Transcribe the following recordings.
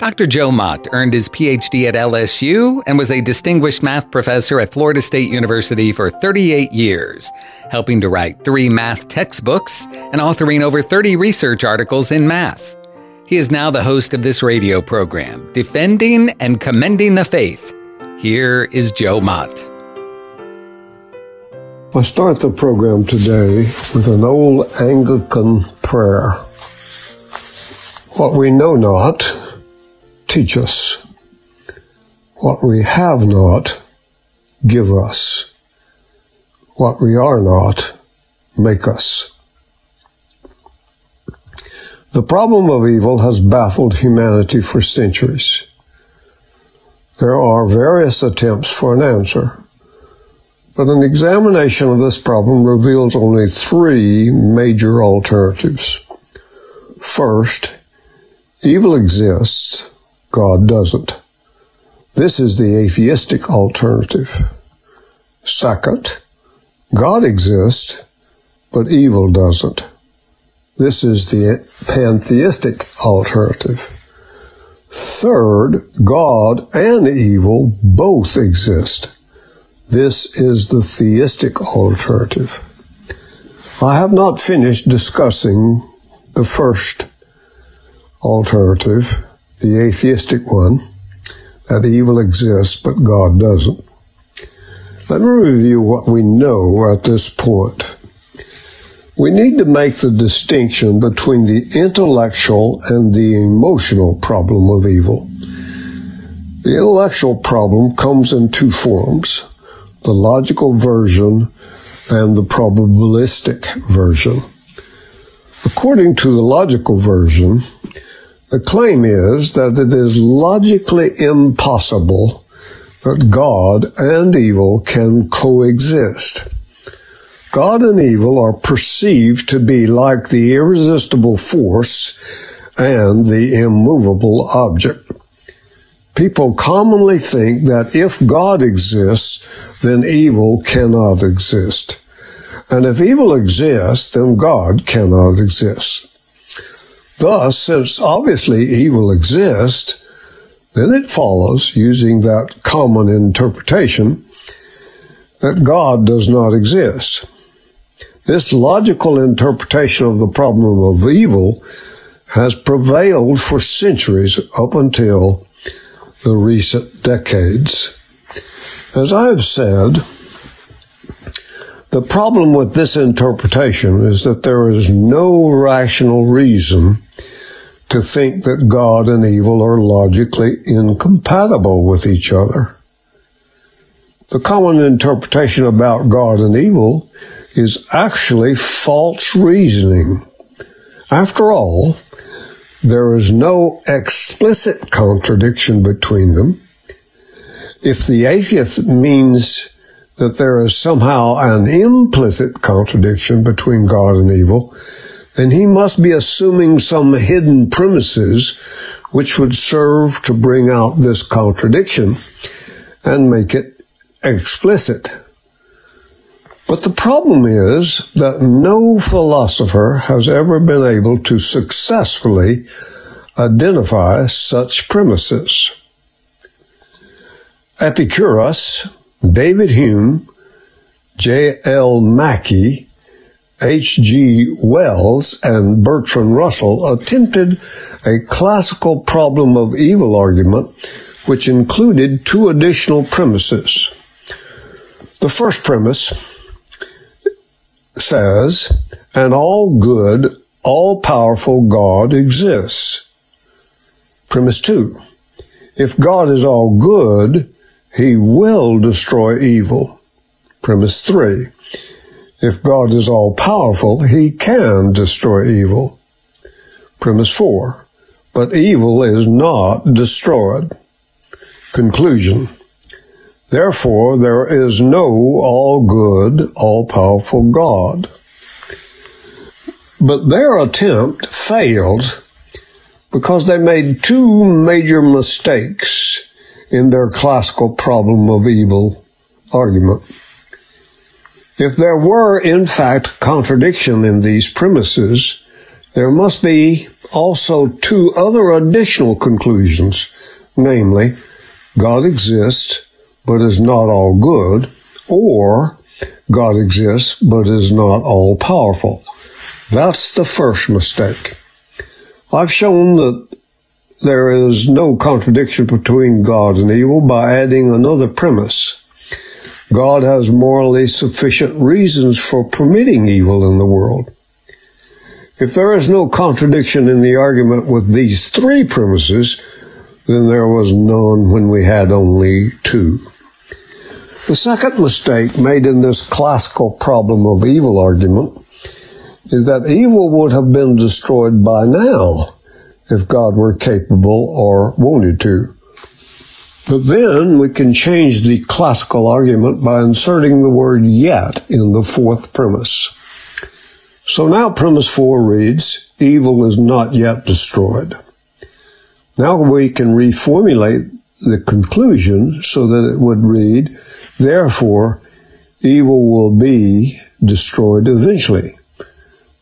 Dr. Joe Mott earned his PhD at LSU and was a distinguished math professor at Florida State University for 38 years, helping to write three math textbooks and authoring over 30 research articles in math. He is now the host of this radio program, Defending and Commending the Faith. Here is Joe Mott. I start the program today with an old Anglican prayer. What we know not, teach us. What we have not, give us. What we are not, make us. The problem of evil has baffled humanity for centuries. There are various attempts for an answer, but an examination of this problem reveals only three major alternatives. First, evil exists God doesn't. This is the atheistic alternative. Second, God exists, but evil doesn't. This is the pantheistic alternative. Third, God and evil both exist. This is the theistic alternative. I have not finished discussing the first alternative the atheistic one, that evil exists but God doesn't. Let me review what we know at this point. We need to make the distinction between the intellectual and the emotional problem of evil. The intellectual problem comes in two forms the logical version and the probabilistic version. According to the logical version, the claim is that it is logically impossible that God and evil can coexist. God and evil are perceived to be like the irresistible force and the immovable object. People commonly think that if God exists, then evil cannot exist. And if evil exists, then God cannot exist. Thus, since obviously evil exists, then it follows, using that common interpretation, that God does not exist. This logical interpretation of the problem of evil has prevailed for centuries up until the recent decades. As I have said, the problem with this interpretation is that there is no rational reason to think that God and evil are logically incompatible with each other. The common interpretation about God and evil is actually false reasoning. After all, there is no explicit contradiction between them. If the atheist means that there is somehow an implicit contradiction between God and evil, then he must be assuming some hidden premises which would serve to bring out this contradiction and make it explicit. But the problem is that no philosopher has ever been able to successfully identify such premises. Epicurus, David Hume, J. L. Mackie, H.G. Wells and Bertrand Russell attempted a classical problem of evil argument which included two additional premises. The first premise says, an all good, all powerful God exists. Premise two, if God is all good, he will destroy evil. Premise three, if God is all powerful, he can destroy evil. Premise four. But evil is not destroyed. Conclusion. Therefore, there is no all good, all powerful God. But their attempt failed because they made two major mistakes in their classical problem of evil argument. If there were, in fact, contradiction in these premises, there must be also two other additional conclusions, namely, God exists but is not all good, or God exists but is not all powerful. That's the first mistake. I've shown that there is no contradiction between God and evil by adding another premise. God has morally sufficient reasons for permitting evil in the world. If there is no contradiction in the argument with these three premises, then there was none when we had only two. The second mistake made in this classical problem of evil argument is that evil would have been destroyed by now if God were capable or wanted to. But then we can change the classical argument by inserting the word yet in the fourth premise. So now premise four reads, evil is not yet destroyed. Now we can reformulate the conclusion so that it would read, therefore, evil will be destroyed eventually.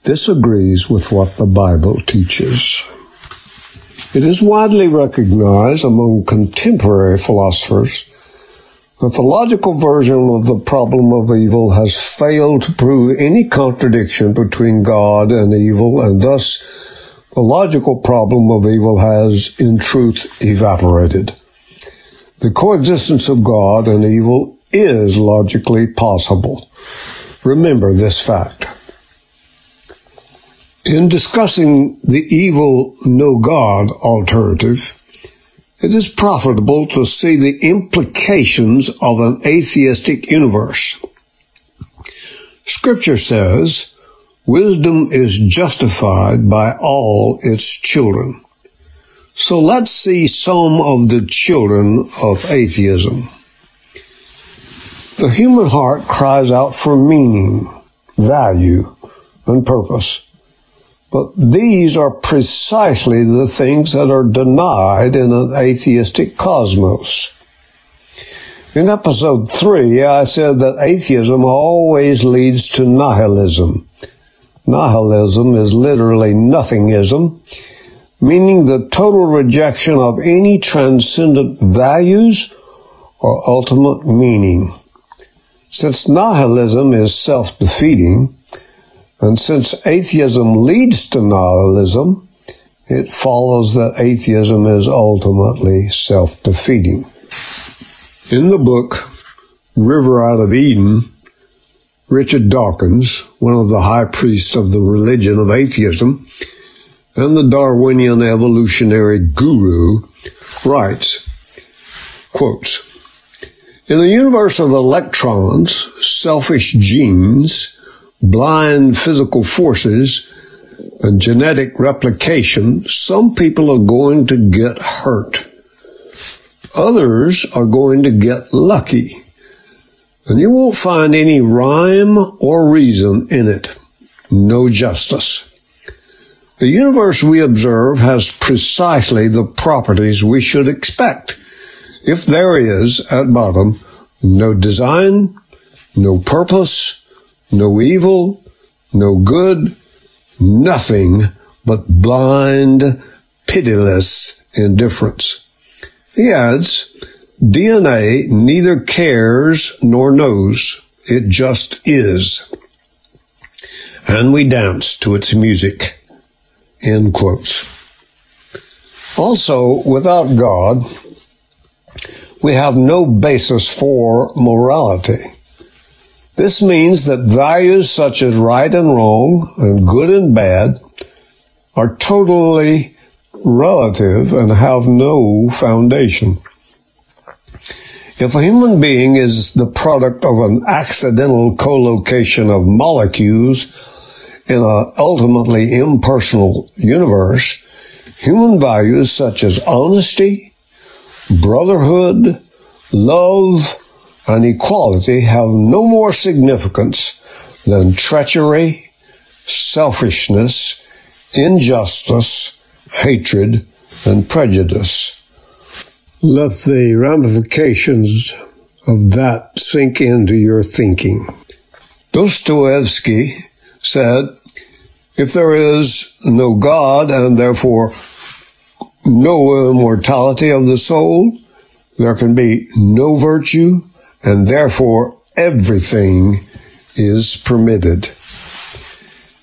This agrees with what the Bible teaches. It is widely recognized among contemporary philosophers that the logical version of the problem of evil has failed to prove any contradiction between God and evil, and thus the logical problem of evil has, in truth, evaporated. The coexistence of God and evil is logically possible. Remember this fact. In discussing the evil no God alternative, it is profitable to see the implications of an atheistic universe. Scripture says, wisdom is justified by all its children. So let's see some of the children of atheism. The human heart cries out for meaning, value, and purpose. But these are precisely the things that are denied in an atheistic cosmos. In episode 3, I said that atheism always leads to nihilism. Nihilism is literally nothingism, meaning the total rejection of any transcendent values or ultimate meaning. Since nihilism is self-defeating, and since atheism leads to nihilism, it follows that atheism is ultimately self defeating. In the book River Out of Eden, Richard Dawkins, one of the high priests of the religion of atheism, and the Darwinian evolutionary guru, writes, quotes, In a universe of electrons, selfish genes, blind physical forces and genetic replication, some people are going to get hurt. Others are going to get lucky. And you won't find any rhyme or reason in it. No justice. The universe we observe has precisely the properties we should expect. If there is, at bottom, no design, no purpose, no evil, no good, nothing but blind, pitiless indifference. He adds, DNA neither cares nor knows. It just is. And we dance to its music. End quotes. Also, without God, we have no basis for morality. This means that values such as right and wrong and good and bad are totally relative and have no foundation. If a human being is the product of an accidental collocation of molecules in an ultimately impersonal universe, human values such as honesty, brotherhood, love, and equality have no more significance than treachery, selfishness, injustice, hatred, and prejudice. Let the ramifications of that sink into your thinking. Dostoevsky said, if there is no God and therefore no immortality of the soul, there can be no virtue, and therefore everything is permitted.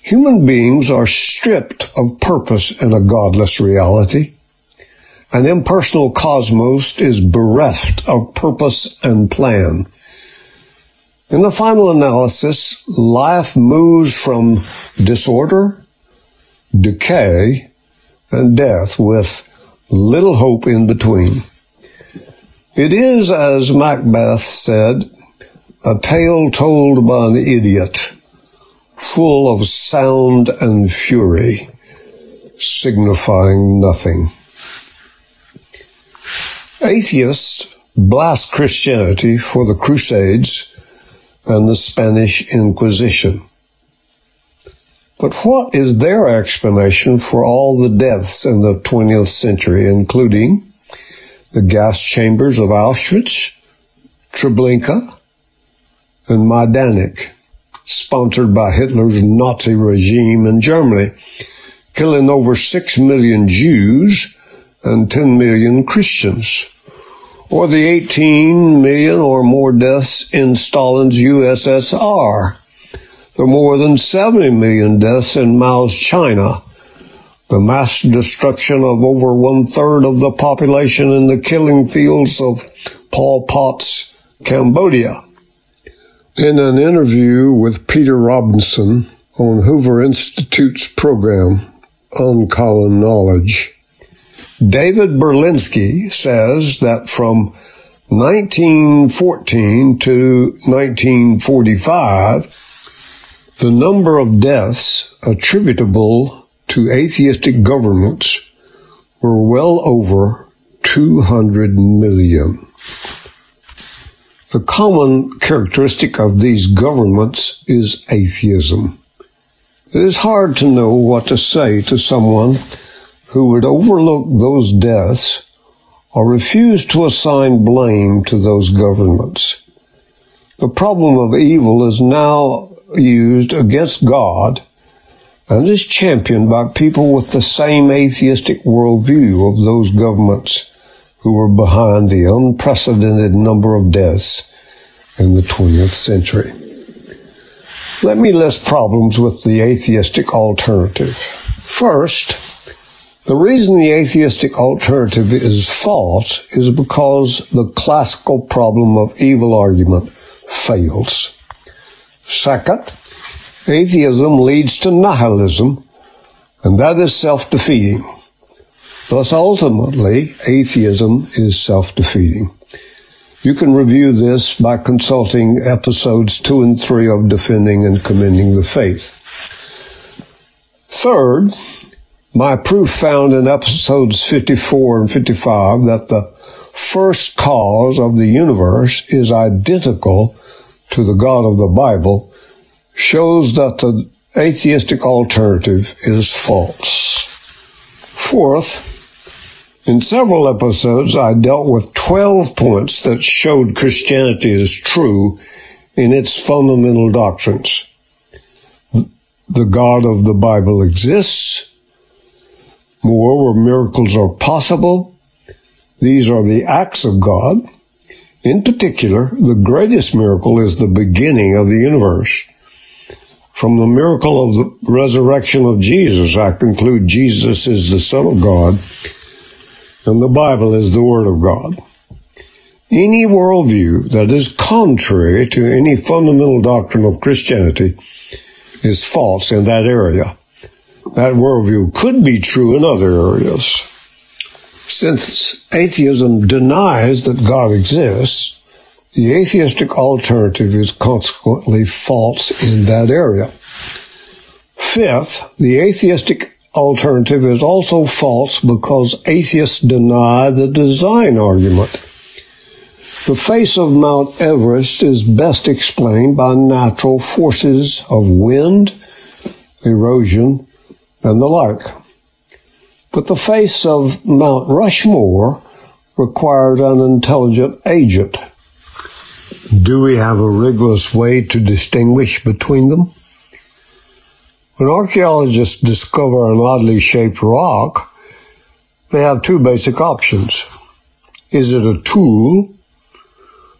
Human beings are stripped of purpose in a godless reality. An impersonal cosmos is bereft of purpose and plan. In the final analysis, life moves from disorder, decay, and death with little hope in between. It is, as Macbeth said, a tale told by an idiot, full of sound and fury, signifying nothing. Atheists blast Christianity for the Crusades and the Spanish Inquisition. But what is their explanation for all the deaths in the 20th century, including the gas chambers of Auschwitz, Treblinka, and Majdanek, sponsored by Hitler's Nazi regime in Germany, killing over 6 million Jews and 10 million Christians? Or the 18 million or more deaths in Stalin's USSR? The more than 70 million deaths in Mao's China? The mass destruction of over one third of the population in the killing fields of Pol Pot's Cambodia. In an interview with Peter Robinson on Hoover Institute's program, on Uncommon Knowledge, David Berlinski says that from 1914 to 1945, the number of deaths attributable to atheistic governments were well over 200 million. The common characteristic of these governments is atheism. It is hard to know what to say to someone who would overlook those deaths or refuse to assign blame to those governments. The problem of evil is now used against God and is championed by people with the same atheistic worldview of those governments who were behind the unprecedented number of deaths in the 20th century. Let me list problems with the atheistic alternative. First, the reason the atheistic alternative is false is because the classical problem of evil argument fails. Second, Atheism leads to nihilism, and that is self defeating. Thus, ultimately, atheism is self defeating. You can review this by consulting episodes two and three of Defending and Commending the Faith. Third, my proof found in episodes 54 and 55 that the first cause of the universe is identical to the God of the Bible shows that the atheistic alternative is false. Fourth, in several episodes, I dealt with 12 points that showed Christianity is true in its fundamental doctrines. The God of the Bible exists. Moreover, miracles are possible. These are the acts of God. In particular, the greatest miracle is the beginning of the universe. From the miracle of the resurrection of Jesus, I conclude Jesus is the Son of God and the Bible is the Word of God. Any worldview that is contrary to any fundamental doctrine of Christianity is false in that area. That worldview could be true in other areas. Since atheism denies that God exists, the atheistic alternative is consequently false in that area. Fifth, the atheistic alternative is also false because atheists deny the design argument. The face of Mount Everest is best explained by natural forces of wind, erosion, and the like. But the face of Mount Rushmore required an intelligent agent. Do we have a rigorous way to distinguish between them? When archaeologists discover an oddly shaped rock, they have two basic options. Is it a tool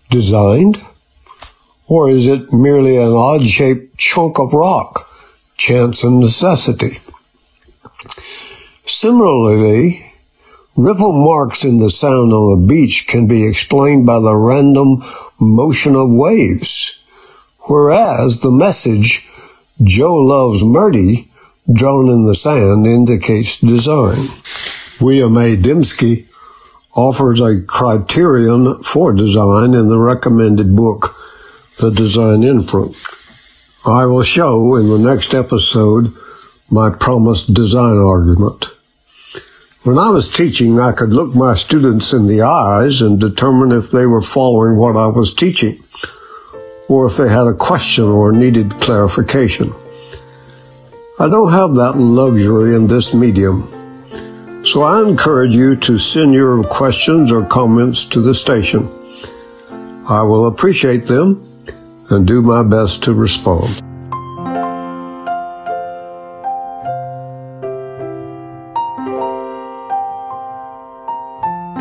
designed, or is it merely an odd shaped chunk of rock, chance and necessity? Similarly, ripple marks in the sand on a beach can be explained by the random motion of waves, whereas the message Joe loves Murdy drawn in the sand indicates design. William A. Dembski offers a criterion for design in the recommended book, The Design Imprint. I will show in the next episode my promised design argument. When I was teaching, I could look my students in the eyes and determine if they were following what I was teaching, or if they had a question or needed clarification. I don't have that luxury in this medium, so I encourage you to send your questions or comments to the station. I will appreciate them and do my best to respond.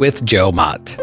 with Joe Mott.